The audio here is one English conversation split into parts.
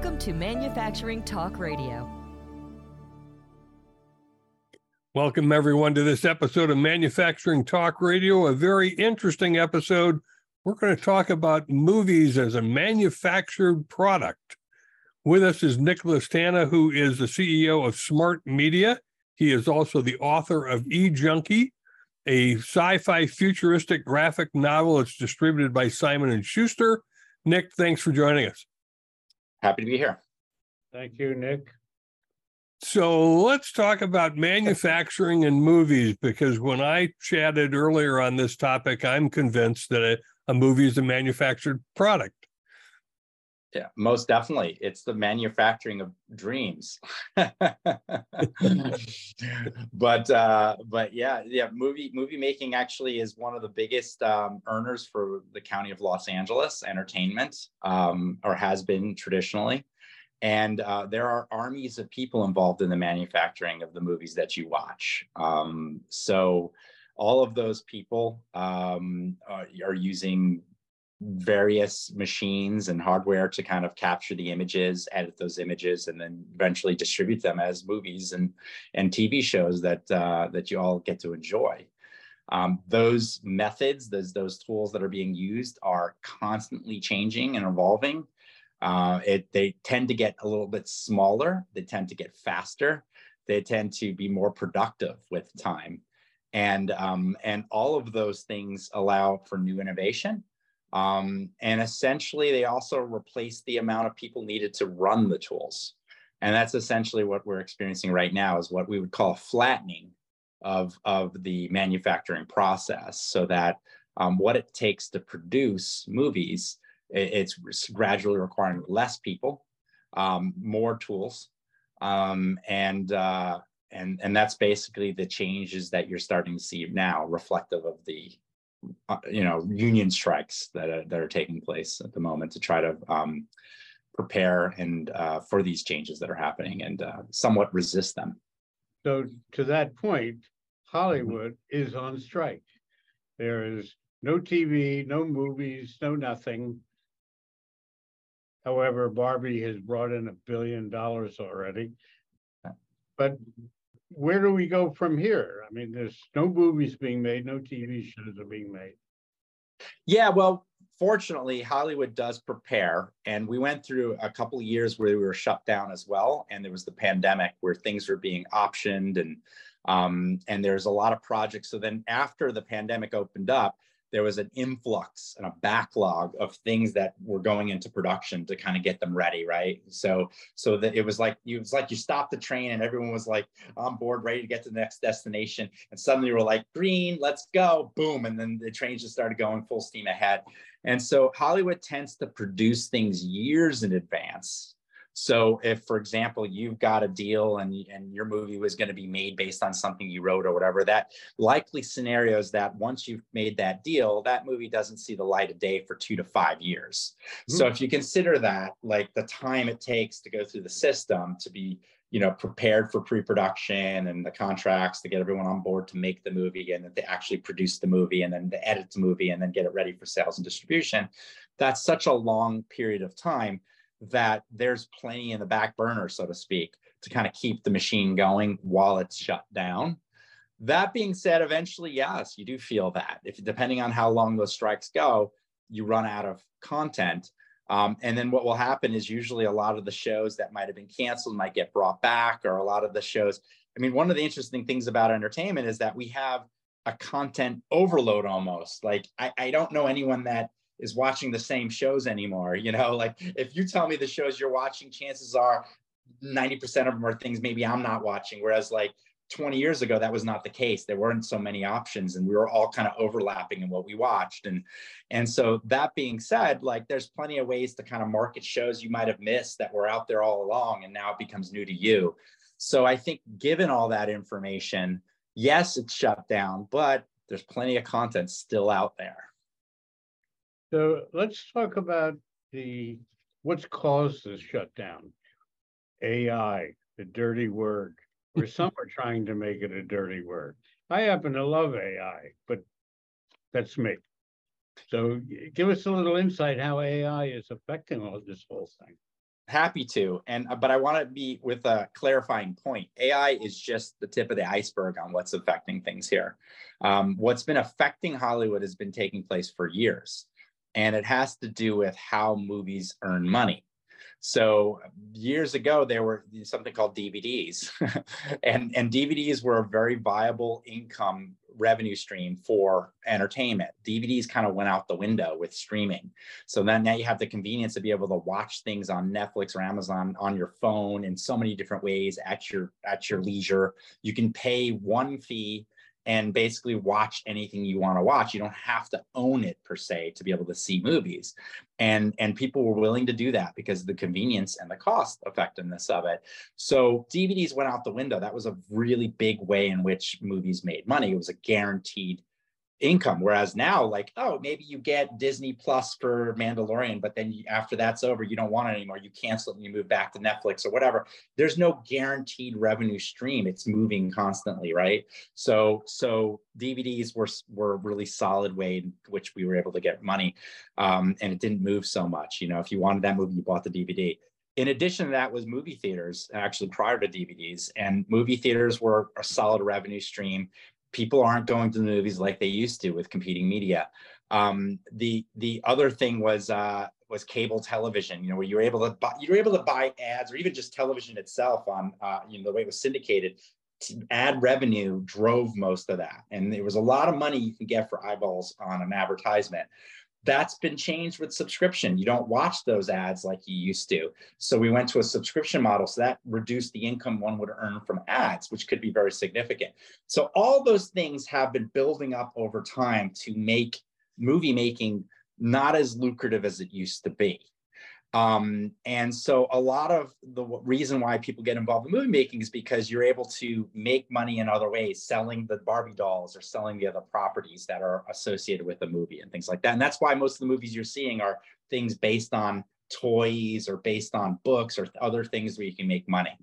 Welcome to Manufacturing Talk Radio. Welcome, everyone, to this episode of Manufacturing Talk Radio, a very interesting episode. We're going to talk about movies as a manufactured product. With us is Nicholas Tana, who is the CEO of Smart Media. He is also the author of E Junkie, a sci-fi futuristic graphic novel. It's distributed by Simon and Schuster. Nick, thanks for joining us. Happy to be here. Thank you, Nick. So let's talk about manufacturing and movies because when I chatted earlier on this topic, I'm convinced that a, a movie is a manufactured product. Yeah, most definitely. It's the manufacturing of dreams. but uh, but yeah, yeah, movie movie making actually is one of the biggest um, earners for the county of Los Angeles entertainment, um, or has been traditionally. And uh, there are armies of people involved in the manufacturing of the movies that you watch. Um, so all of those people um, are, are using various machines and hardware to kind of capture the images, edit those images, and then eventually distribute them as movies and and TV shows that uh, that you all get to enjoy. Um, those methods, those those tools that are being used, are constantly changing and evolving. Uh, it, they tend to get a little bit smaller. They tend to get faster. They tend to be more productive with time, and um, and all of those things allow for new innovation. Um, and essentially, they also replace the amount of people needed to run the tools. And that's essentially what we're experiencing right now is what we would call a flattening of, of the manufacturing process so that um, what it takes to produce movies it's gradually requiring less people, um, more tools, um, and uh, and and that's basically the changes that you're starting to see now, reflective of the uh, you know union strikes that are, that are taking place at the moment to try to um, prepare and uh, for these changes that are happening and uh, somewhat resist them. So to that point, Hollywood mm-hmm. is on strike. There is no TV, no movies, no nothing. However, Barbie has brought in a billion dollars already. But where do we go from here? I mean, there's no movies being made, no TV shows are being made. Yeah, well, fortunately, Hollywood does prepare. And we went through a couple of years where we were shut down as well. And there was the pandemic where things were being optioned and um, and there's a lot of projects. So then after the pandemic opened up, there was an influx and a backlog of things that were going into production to kind of get them ready right? So so that it was like you was like you stopped the train and everyone was like on board ready to get to the next destination. And suddenly we were like green let's go. Boom. And then the trains just started going full steam ahead. And so hollywood tends to produce things years in advance so if, for example, you've got a deal and, and your movie was going to be made based on something you wrote or whatever, that likely scenario is that once you've made that deal, that movie doesn't see the light of day for two to five years. Mm. So if you consider that, like the time it takes to go through the system to be you know prepared for pre-production and the contracts to get everyone on board to make the movie and that they actually produce the movie and then to edit the movie and then get it ready for sales and distribution that's such a long period of time that there's plenty in the back burner, so to speak, to kind of keep the machine going while it's shut down. That being said, eventually, yes, you do feel that. If depending on how long those strikes go, you run out of content. Um, and then what will happen is usually a lot of the shows that might have been canceled might get brought back, or a lot of the shows. I mean, one of the interesting things about entertainment is that we have a content overload almost. Like, I, I don't know anyone that is watching the same shows anymore. You know, like if you tell me the shows you're watching, chances are 90% of them are things maybe I'm not watching. Whereas like 20 years ago, that was not the case. There weren't so many options and we were all kind of overlapping in what we watched. And, and so that being said, like there's plenty of ways to kind of market shows you might have missed that were out there all along and now it becomes new to you. So I think given all that information, yes, it's shut down, but there's plenty of content still out there. So let's talk about the what's caused this shutdown. AI, the dirty word, or some are trying to make it a dirty word. I happen to love AI, but that's me. So give us a little insight how AI is affecting all this whole thing. Happy to. And uh, but I want to be with a clarifying point. AI is just the tip of the iceberg on what's affecting things here. Um, what's been affecting Hollywood has been taking place for years, and it has to do with how movies earn money. So years ago, there were something called DVDs, and and DVDs were a very viable income revenue stream for entertainment. DVDs kind of went out the window with streaming. So then now you have the convenience to be able to watch things on Netflix or Amazon on your phone in so many different ways at your at your leisure. You can pay one fee and basically watch anything you want to watch. You don't have to own it per se to be able to see movies. And, and people were willing to do that because of the convenience and the cost effectiveness of it. So DVDs went out the window. That was a really big way in which movies made money. It was a guaranteed income. Whereas now, like, oh, maybe you get Disney Plus for Mandalorian, but then you, after that's over, you don't want it anymore. You cancel it and you move back to Netflix or whatever. There's no guaranteed revenue stream. It's moving constantly, right? So, so DVDs were were a really solid way in which we were able to get money, um, and it didn't move so much. You know, if you wanted that movie, you bought the DVD. In addition to that was movie theaters actually prior to DVDs and movie theaters were a solid revenue stream people aren't going to the movies like they used to with competing media. Um, the the other thing was uh, was cable television. You know, where you were able to buy you were able to buy ads or even just television itself on uh, you know the way it was syndicated. Ad revenue drove most of that, and there was a lot of money you can get for eyeballs on an advertisement that's been changed with subscription. You don't watch those ads like you used to. So we went to a subscription model. So that reduced the income one would earn from ads, which could be very significant. So all those things have been building up over time to make movie making not as lucrative as it used to be. Um, and so a lot of the reason why people get involved in movie making is because you're able to make money in other ways, selling the Barbie dolls or selling the other properties that are associated with the movie and things like that. And that's why most of the movies you're seeing are things based on toys or based on books or other things where you can make money.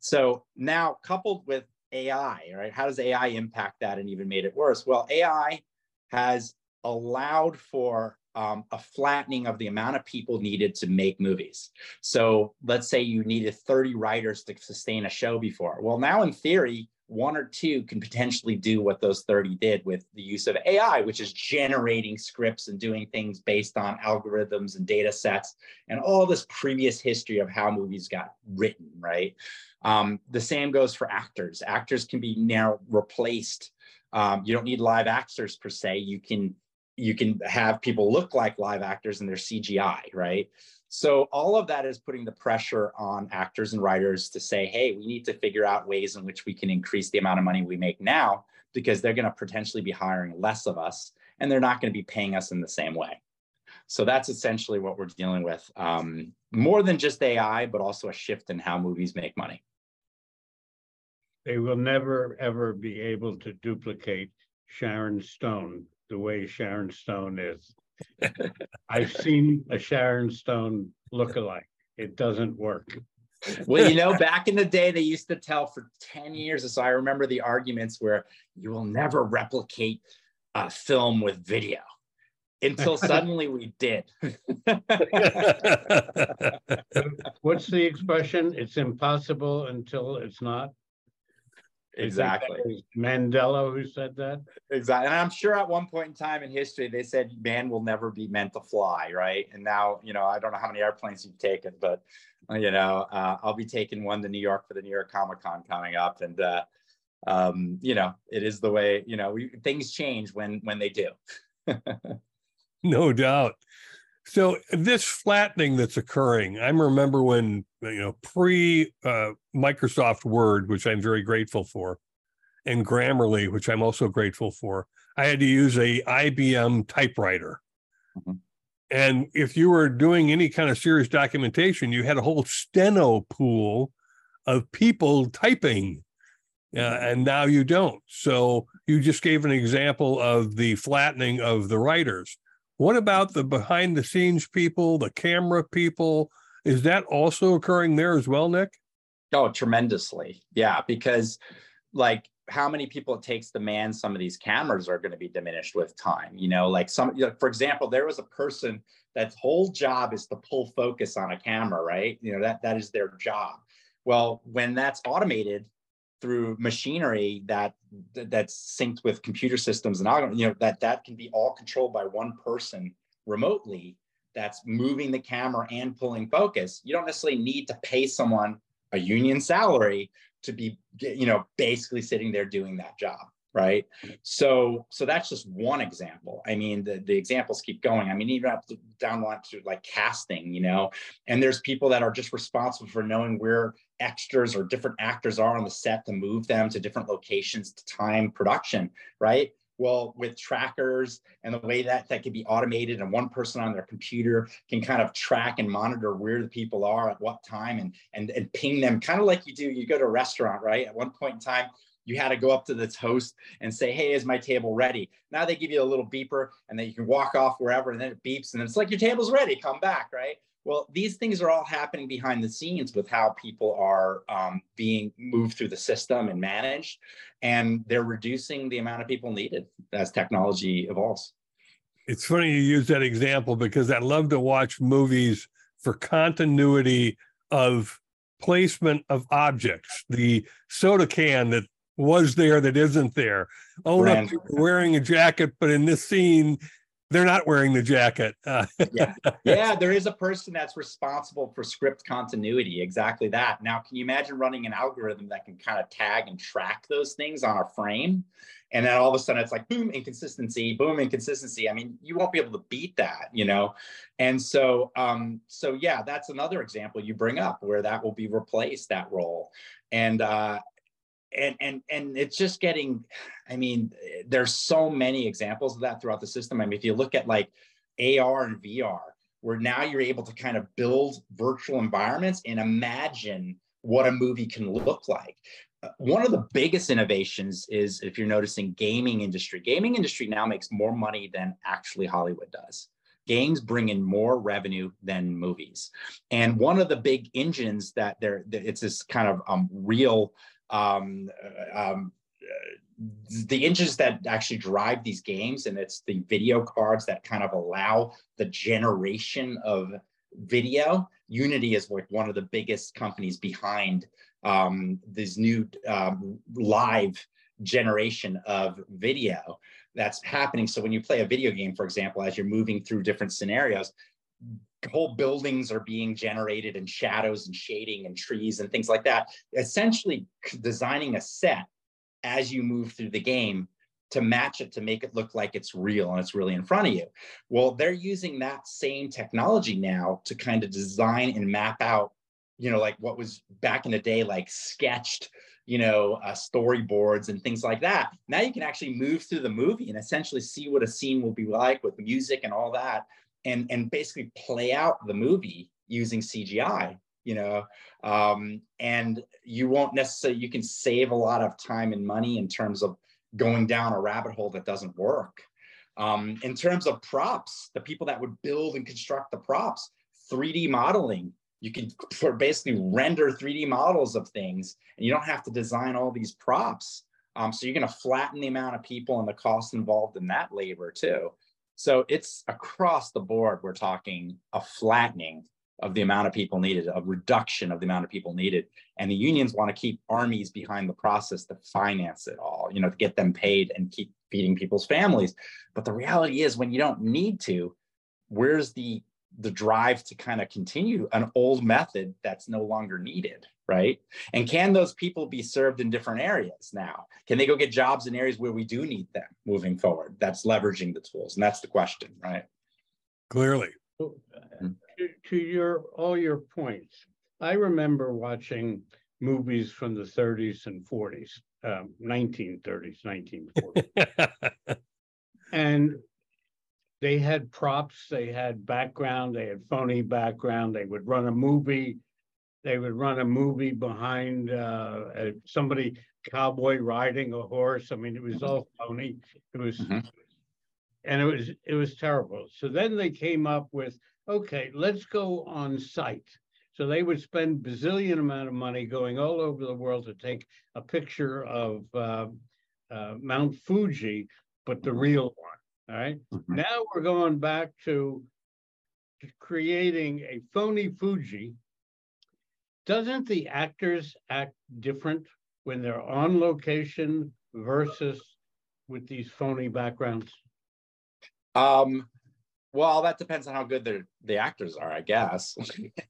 So now coupled with AI, right? How does AI impact that and even made it worse? Well, AI has allowed for um, a flattening of the amount of people needed to make movies. So let's say you needed 30 writers to sustain a show before. Well, now in theory, one or two can potentially do what those 30 did with the use of AI, which is generating scripts and doing things based on algorithms and data sets and all this previous history of how movies got written, right? Um, the same goes for actors. Actors can be now replaced. Um, you don't need live actors per se. You can you can have people look like live actors and they're CGI, right? So all of that is putting the pressure on actors and writers to say, hey, we need to figure out ways in which we can increase the amount of money we make now because they're going to potentially be hiring less of us and they're not going to be paying us in the same way. So that's essentially what we're dealing with. Um, more than just AI, but also a shift in how movies make money. They will never, ever be able to duplicate Sharon Stone the way Sharon Stone is. I've seen a Sharon Stone look-alike. It doesn't work. well, you know, back in the day, they used to tell for 10 years. So I remember the arguments where you will never replicate a film with video until suddenly we did. What's the expression? It's impossible until it's not. Exactly. Mandela who said that? Exactly. And I'm sure at one point in time in history, they said man will never be meant to fly, right? And now, you know, I don't know how many airplanes you've taken, but, uh, you know, uh, I'll be taking one to New York for the New York Comic Con coming up. And, uh, um, you know, it is the way, you know, we, things change when, when they do. no doubt. So this flattening that's occurring, I remember when you know pre uh, Microsoft Word, which I'm very grateful for, and Grammarly, which I'm also grateful for. I had to use a IBM typewriter. Mm-hmm. And if you were doing any kind of serious documentation, you had a whole steno pool of people typing. Uh, and now you don't. So you just gave an example of the flattening of the writers. What about the behind the scenes people, the camera people? Is that also occurring there as well, Nick? Oh, tremendously. Yeah, because like how many people it takes to man some of these cameras are going to be diminished with time. You know, like some, you know, for example, there was a person that's whole job is to pull focus on a camera, right? You know, that that is their job. Well, when that's automated through machinery that that's synced with computer systems and you know that that can be all controlled by one person remotely that's moving the camera and pulling focus. You don't necessarily need to pay someone a union salary to be you know basically sitting there doing that job right? So so that's just one example. I mean the, the examples keep going. I mean even up to, down to like casting you know? And there's people that are just responsible for knowing where extras or different actors are on the set to move them to different locations to time production right well with trackers and the way that that can be automated and one person on their computer can kind of track and monitor where the people are at what time and and, and ping them kind of like you do you go to a restaurant right at one point in time you had to go up to the host and say, Hey, is my table ready? Now they give you a little beeper and then you can walk off wherever and then it beeps and it's like your table's ready, come back, right? Well, these things are all happening behind the scenes with how people are um, being moved through the system and managed, and they're reducing the amount of people needed as technology evolves. It's funny you use that example because I love to watch movies for continuity of placement of objects. The soda can that was there that isn't there. Oh, look, wearing a jacket, but in this scene, they're not wearing the jacket. Uh, yeah, yeah. There is a person that's responsible for script continuity. Exactly that. Now, can you imagine running an algorithm that can kind of tag and track those things on a frame, and then all of a sudden it's like boom inconsistency, boom inconsistency. I mean, you won't be able to beat that, you know. And so, um, so yeah, that's another example you bring up where that will be replaced that role. And uh, and and and it's just getting i mean there's so many examples of that throughout the system. I mean if you look at like ar and vr where now you're able to kind of build virtual environments and imagine what a movie can look like. Uh, one of the biggest innovations is if you're noticing gaming industry. Gaming industry now makes more money than actually hollywood does. Games bring in more revenue than movies. And one of the big engines that there it's this kind of um, real um, uh, um, the engines that actually drive these games and it's the video cards that kind of allow the generation of video. Unity is like one of the biggest companies behind um, this new um, live generation of video that's happening. So when you play a video game for example as you're moving through different scenarios whole buildings are being generated and shadows and shading and trees and things like that essentially designing a set as you move through the game to match it to make it look like it's real and it's really in front of you. Well they're using that same technology now to kind of design and map out you know like what was back in the day like sketched you know uh, storyboards and things like that. Now you can actually move through the movie and essentially see what a scene will be like with music and all that and and basically play out the movie using CGI, you know, um, and you won't necessarily you can save a lot of time and money in terms of going down a rabbit hole that doesn't work. Um, in terms of props, the people that would build and construct the props, 3D modeling, you can basically render 3D models of things, and you don't have to design all these props. Um, so you're going to flatten the amount of people and the cost involved in that labor too. So it's across the board, we're talking a flattening of the amount of people needed, a reduction of the amount of people needed. And the unions want to keep armies behind the process to finance it all, you know, to get them paid and keep feeding people's families. But the reality is when you don't need to, where's the the drive to kind of continue an old method that's no longer needed? right? And can those people be served in different areas now? Can they go get jobs in areas where we do need them moving forward? That's leveraging the tools. And that's the question, right? Clearly. To, to your all your points, I remember watching movies from the 30s and 40s, um, 1930s, 1940s. and they had props, they had background, they had phony background, they would run a movie they would run a movie behind uh, somebody cowboy riding a horse. I mean, it was all phony. It was, mm-hmm. and it was it was terrible. So then they came up with, okay, let's go on site. So they would spend bazillion amount of money going all over the world to take a picture of uh, uh, Mount Fuji, but the real one. All right. Mhm. Now we're going back to to creating a phony Fuji. Doesn't the actors act different when they're on location versus with these phony backgrounds? Um, well, that depends on how good the the actors are, I guess.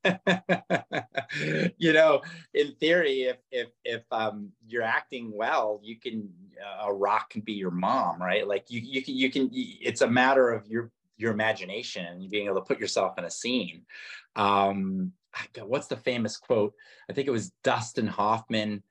you know, in theory, if if if um, you're acting well, you can uh, a rock can be your mom, right? Like you you can you can. It's a matter of your your imagination and being able to put yourself in a scene. Um, what's the famous quote? I think it was Dustin Hoffman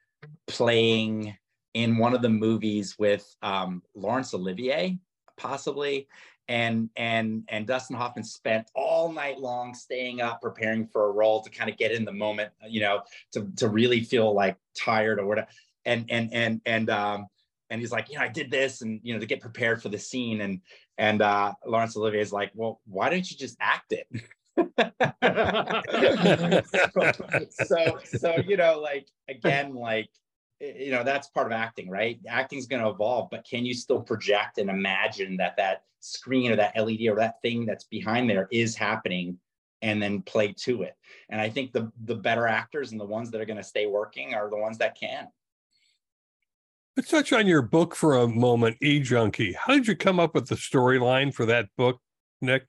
playing in one of the movies with um, Laurence Olivier, possibly and and and Dustin Hoffman spent all night long staying up preparing for a role to kind of get in the moment, you know, to to really feel like tired or whatever. And and and and um and he's like, you know, I did this and you know to get prepared for the scene. And and uh Laurence Olivier is like, well, why don't you just act it? so so you know like again like you know that's part of acting right acting's going to evolve but can you still project and imagine that that screen or that led or that thing that's behind there is happening and then play to it and i think the the better actors and the ones that are going to stay working are the ones that can Let's touch on your book for a moment, E Junkie. How did you come up with the storyline for that book, Nick?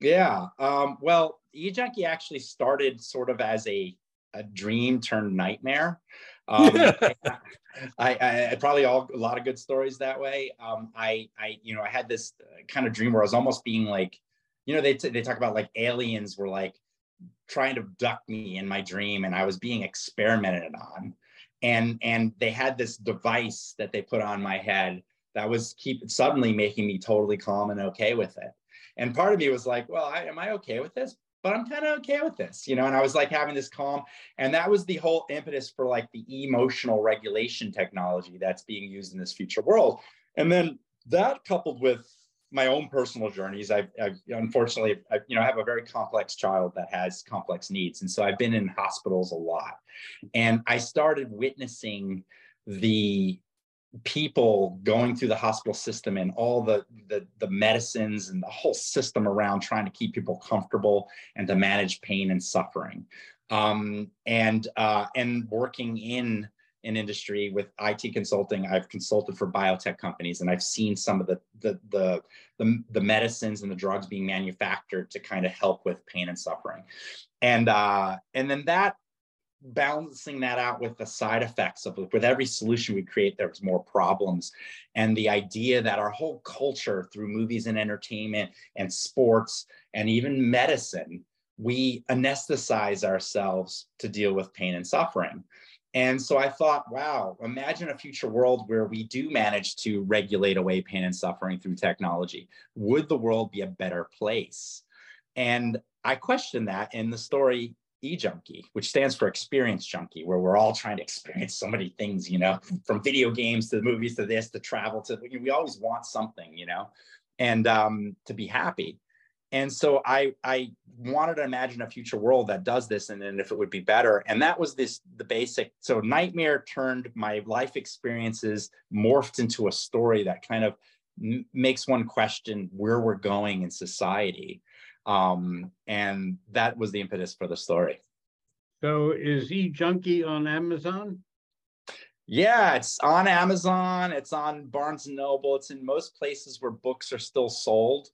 Yeah. Um, well, E-Junkie actually started sort of as a, a dream turned nightmare. Um, I, I, I probably all a lot of good stories that way. Um, I, I, you know, I had this uh, kind of dream where I was almost being like, you know, they t- they talk about like aliens were like trying to abduct me in my dream, and I was being experimented on, and and they had this device that they put on my head that was keep suddenly making me totally calm and okay with it. And part of me was like, well, I, am I okay with this? But I'm kind of okay with this, you know. And I was like having this calm, and that was the whole impetus for like the emotional regulation technology that's being used in this future world. And then that coupled with my own personal journeys, I've, I've unfortunately, I, you know, I have a very complex child that has complex needs, and so I've been in hospitals a lot, and I started witnessing the people going through the hospital system and all the, the the medicines and the whole system around trying to keep people comfortable and to manage pain and suffering. Um, and uh, and working in an industry with IT consulting I've consulted for biotech companies and I've seen some of the the the the, the medicines and the drugs being manufactured to kind of help with pain and suffering. And uh, and then that balancing that out with the side effects of with every solution we create there's more problems. And the idea that our whole culture through movies and entertainment and sports and even medicine we anesthetize ourselves to deal with pain and suffering. And so i thought wow imagine a future world where we do manage to regulate away pain and suffering through technology. Would the world be a better place? And i questioned that in the story e-junkie which stands for experience junkie where we're all trying to experience so many things you know from video games to movies to this to travel to we always want something you know and um, to be happy. And so i i wanted to imagine a future world that does this and then if it would be better. And that was this the basic so nightmare turned my life experiences morphed into a story that kind of makes one question where we're going in society um, and that was the impetus for the story. So is E Junkie on Amazon? Yeah, it's on Amazon. It's on Barnes and Noble. It's in most places where books are still sold.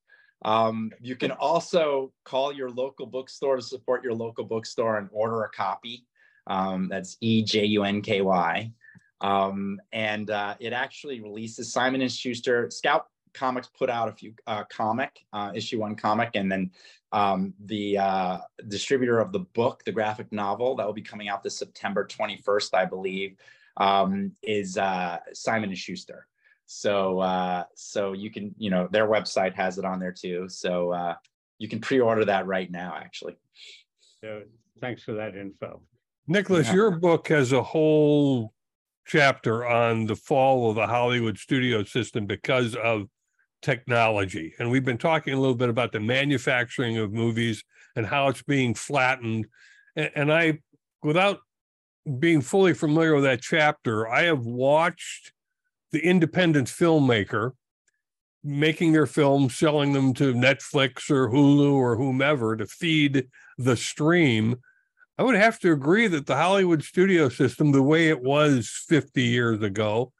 Um, you can also call your local bookstore to support your local bookstore and order a copy. Um, that's E J U N K Y, um, and uh, it actually releases Simon and Schuster. Scout Comics put out a few uh, comic uh, issue one comic, and then um, the uh, distributor of the book, the graphic novel that will be coming out this September 21st, I believe, um, is uh, Simon and Schuster. So uh, so you can you know their website has it on there too. So uh, you can pre-order that right now, actually. So thanks for that info. Nicholas, Yeah. your book has a whole chapter on the fall of the Hollywood studio system because of technology. And we've been talking a little bit about the manufacturing of movies and how it's being flattened. and, and I, without being fully familiar with that chapter, I have watched the independent filmmaker making their films, selling them to Netflix or Hulu or whomever to feed the stream. I would have to agree that the Hollywood studio system, the way it was 50 years ago,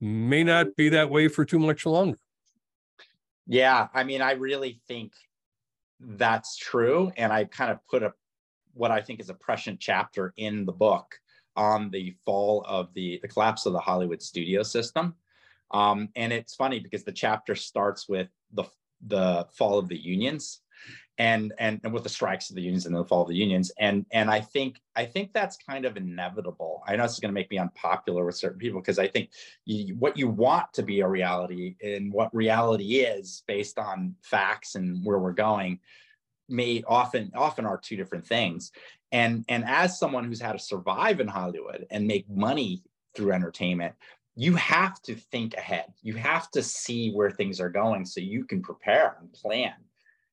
may not be that way for too much longer. Yeah, I mean, I really think that's true. And I kind of put a what I think is a prescient chapter in the book on the fall of the the collapse of the Hollywood studio system. Um, and it's funny because the chapter starts with the the fall of the unions and and, and with the strikes of the unions and the fall of the unions. And and i think i think that's kind of inevitable. I know this is going to make me unpopular with certain people because i think you, what you want to be a reality and what reality is based on facts and where we're going may often often are two different things. And and as someone who's had to survive in hollywood and make money through entertainment you have to think ahead. You have to see where things are going so you can prepare and plan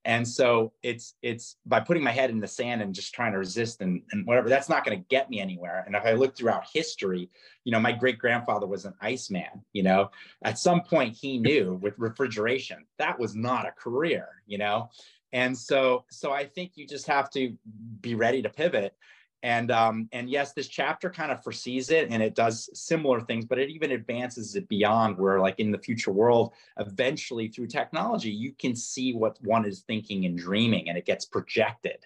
and so it's it's by putting my head in the sand and just trying to resist and, and whatever that's not going to get me anywhere. And if i look throughout history you know my great grandfather was an iceman you know? At some point he knew with refrigeration that was not a career you know? And so so i think you just have to be ready to pivot and um, and yes this chapter kind of foresees it and it does similar things but it even advances it beyond where like in the future world eventually through technology you can see what one is thinking and dreaming and it gets projected.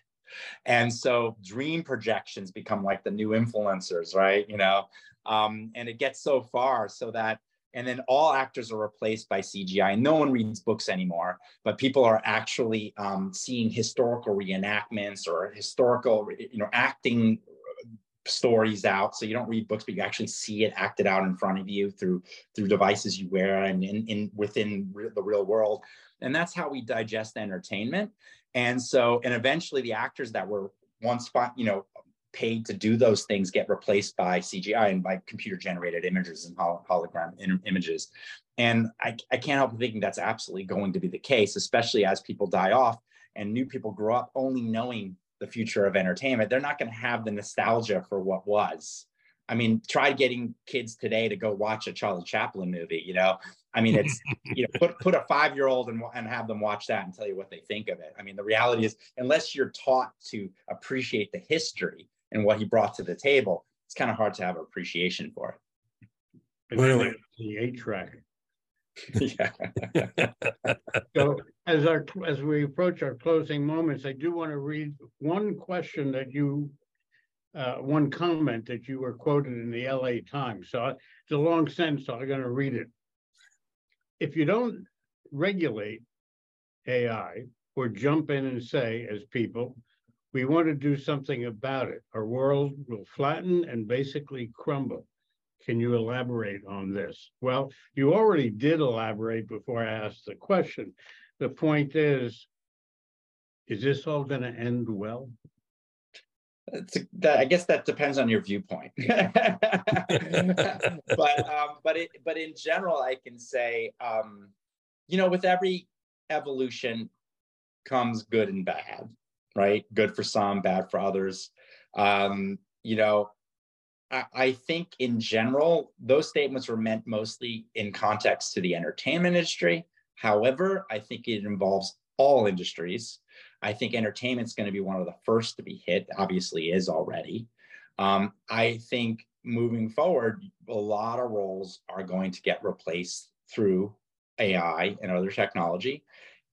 And so dream projections become like the new influencers right? You know um, and it gets so far so that and then all actors are replaced by CGI. No one reads books anymore, but people are actually um, seeing historical reenactments or historical, you know, acting stories out. So you don't read books, but you actually see it acted out in front of you through through devices you wear and in, in within the real world. And that's how we digest entertainment. And so, and eventually, the actors that were once, you know, paid to do those things get replaced by CGI and by computer generated images and hologram images. And I, I can't help thinking that's absolutely going to be the case, especially as people die off and new people grow up only knowing the future of entertainment. They're not going to have the nostalgia for what was. I mean, try getting kids today to go watch a Charlie Chaplin movie. You know, I mean, it's you know, put put a five year old and and have them watch that and tell you what they think of it. I mean, the reality is, unless you're taught to appreciate the history and what he brought to the table, it's kind of hard to have appreciation for it. Really, the eight track. yeah. so as our as we approach our closing moments, I do want to read one question that you, uh, one comment that you were quoted in the L.A. Times. So it's a long sentence, so I'm going to read it. If you don't regulate AI or jump in and say, as people, we want to do something about it. Our world will flatten and basically crumble. Can you elaborate on this? Well, you already did elaborate before I asked the question. The point is, is this all going to end well? that, I guess that depends on your viewpoint. but um, but it, but in general, I can say, um, you know, with every evolution comes good and bad right? Good for some, bad for others. Um, you know, I, I think in general, those statements were meant mostly in context to the entertainment industry. However, I think it involves all industries. I think entertainment's going to be one of the first to be hit, obviously, is already. Um, I think moving forward, a lot of roles are going to get replaced through AI and other technology.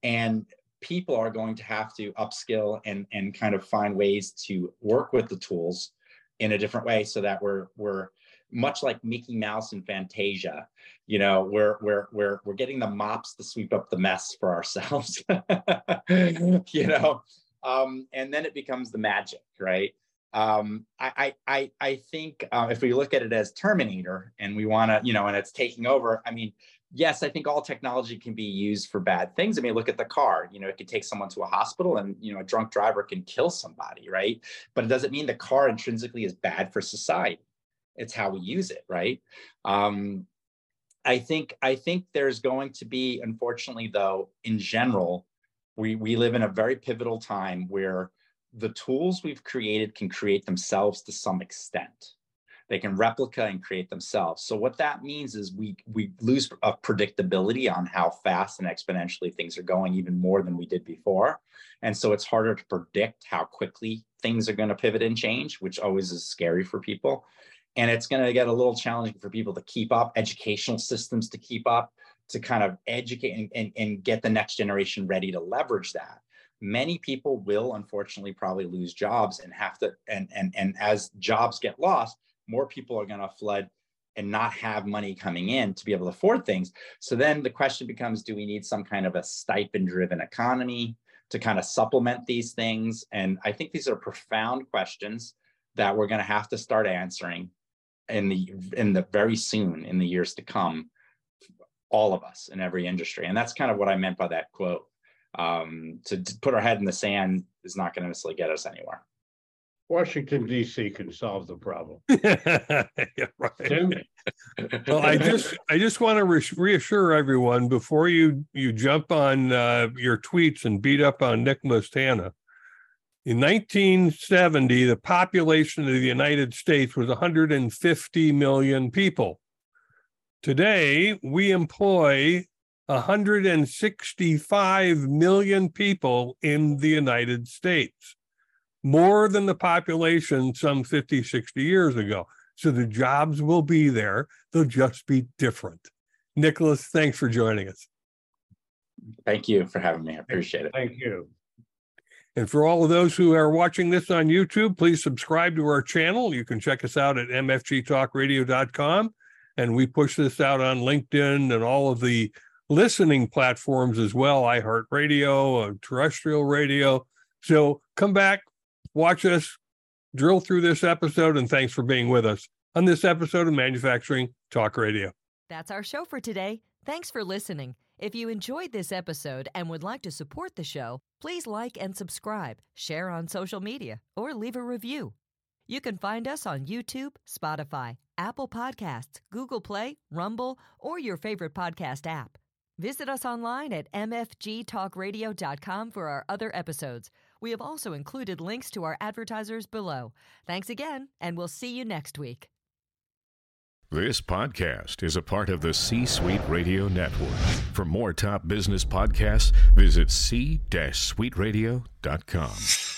And people are going to have to upskill and and kind of find ways to work with the tools in a different way so that we're we're much like Mickey Mouse and Fantasia, you know, we're we're we're we're getting the mops to sweep up the mess for ourselves, you know, um, and then it becomes the magic, right? Um, I I I think uh, if we look at it as Terminator and we want to, you know, and it's taking over. I mean, yes, I think all technology can be used for bad things. I mean, look at the car. You know, it could take someone to a hospital, and you know, a drunk driver can kill somebody, right? But it doesn't mean the car intrinsically is bad for society. It's how we use it, right? Um, I think I think there's going to be, unfortunately, though, in general, we we live in a very pivotal time where the tools we've created can create themselves to some extent. They can replicate and create themselves. So what that means is we we lose a predictability on how fast and exponentially things are going, even more than we did before. And so it's harder to predict how quickly things are going to pivot and change, which always is scary for people. And it's going to get a little challenging for people to keep up, educational systems to keep up, to kind of educate and, and, and get the next generation ready to leverage that many people will unfortunately probably lose jobs and have to and and and as jobs get lost more people are going to flood and not have money coming in to be able to afford things. So then the question becomes do we need some kind of a stipend driven economy to kind of supplement these things? And i think these are profound questions that we're going to have to start answering in the in the very soon in the years to come all of us in every industry. And that's kind of what i meant by that quote. Um, to, to put our head in the sand is not going to necessarily get us anywhere. Washington D.C. can solve the problem. yeah, right. well, I just I just want to re- reassure everyone before you you jump on uh, your tweets and beat up on Nick Tana. In 1970, the population of the United States was 150 million people. Today, we employ 165 million people in the United States, more than the population some 50, 60 years ago. So the jobs will be there, they'll just be different. Nicholas, thanks for joining us. Thank you for having me. I appreciate it. Thank you. And for all of those who are watching this on YouTube, please subscribe to our channel. You can check us out at mfgtalkradio.com. And we push this out on LinkedIn and all of the listening platforms as well iHeartRadio, uh, terrestrial radio. So come back, watch us, drill through this episode, and thanks for being with us on this episode of Manufacturing Talk Radio. That's our show for today. Thanks for listening. If you enjoyed this episode and would like to support the show, please like and subscribe, share on social media, or leave a review. You can find us on YouTube, Spotify, Apple Podcasts, Google Play, Rumble, or your favorite podcast app. Visit us online at mfgtalkradio.com for our other episodes. We have also included links to our advertisers below. Thanks again, and we'll see you next week. This podcast is a part of the C Suite Radio Network. For more top business podcasts, visit c-suiteradio.com.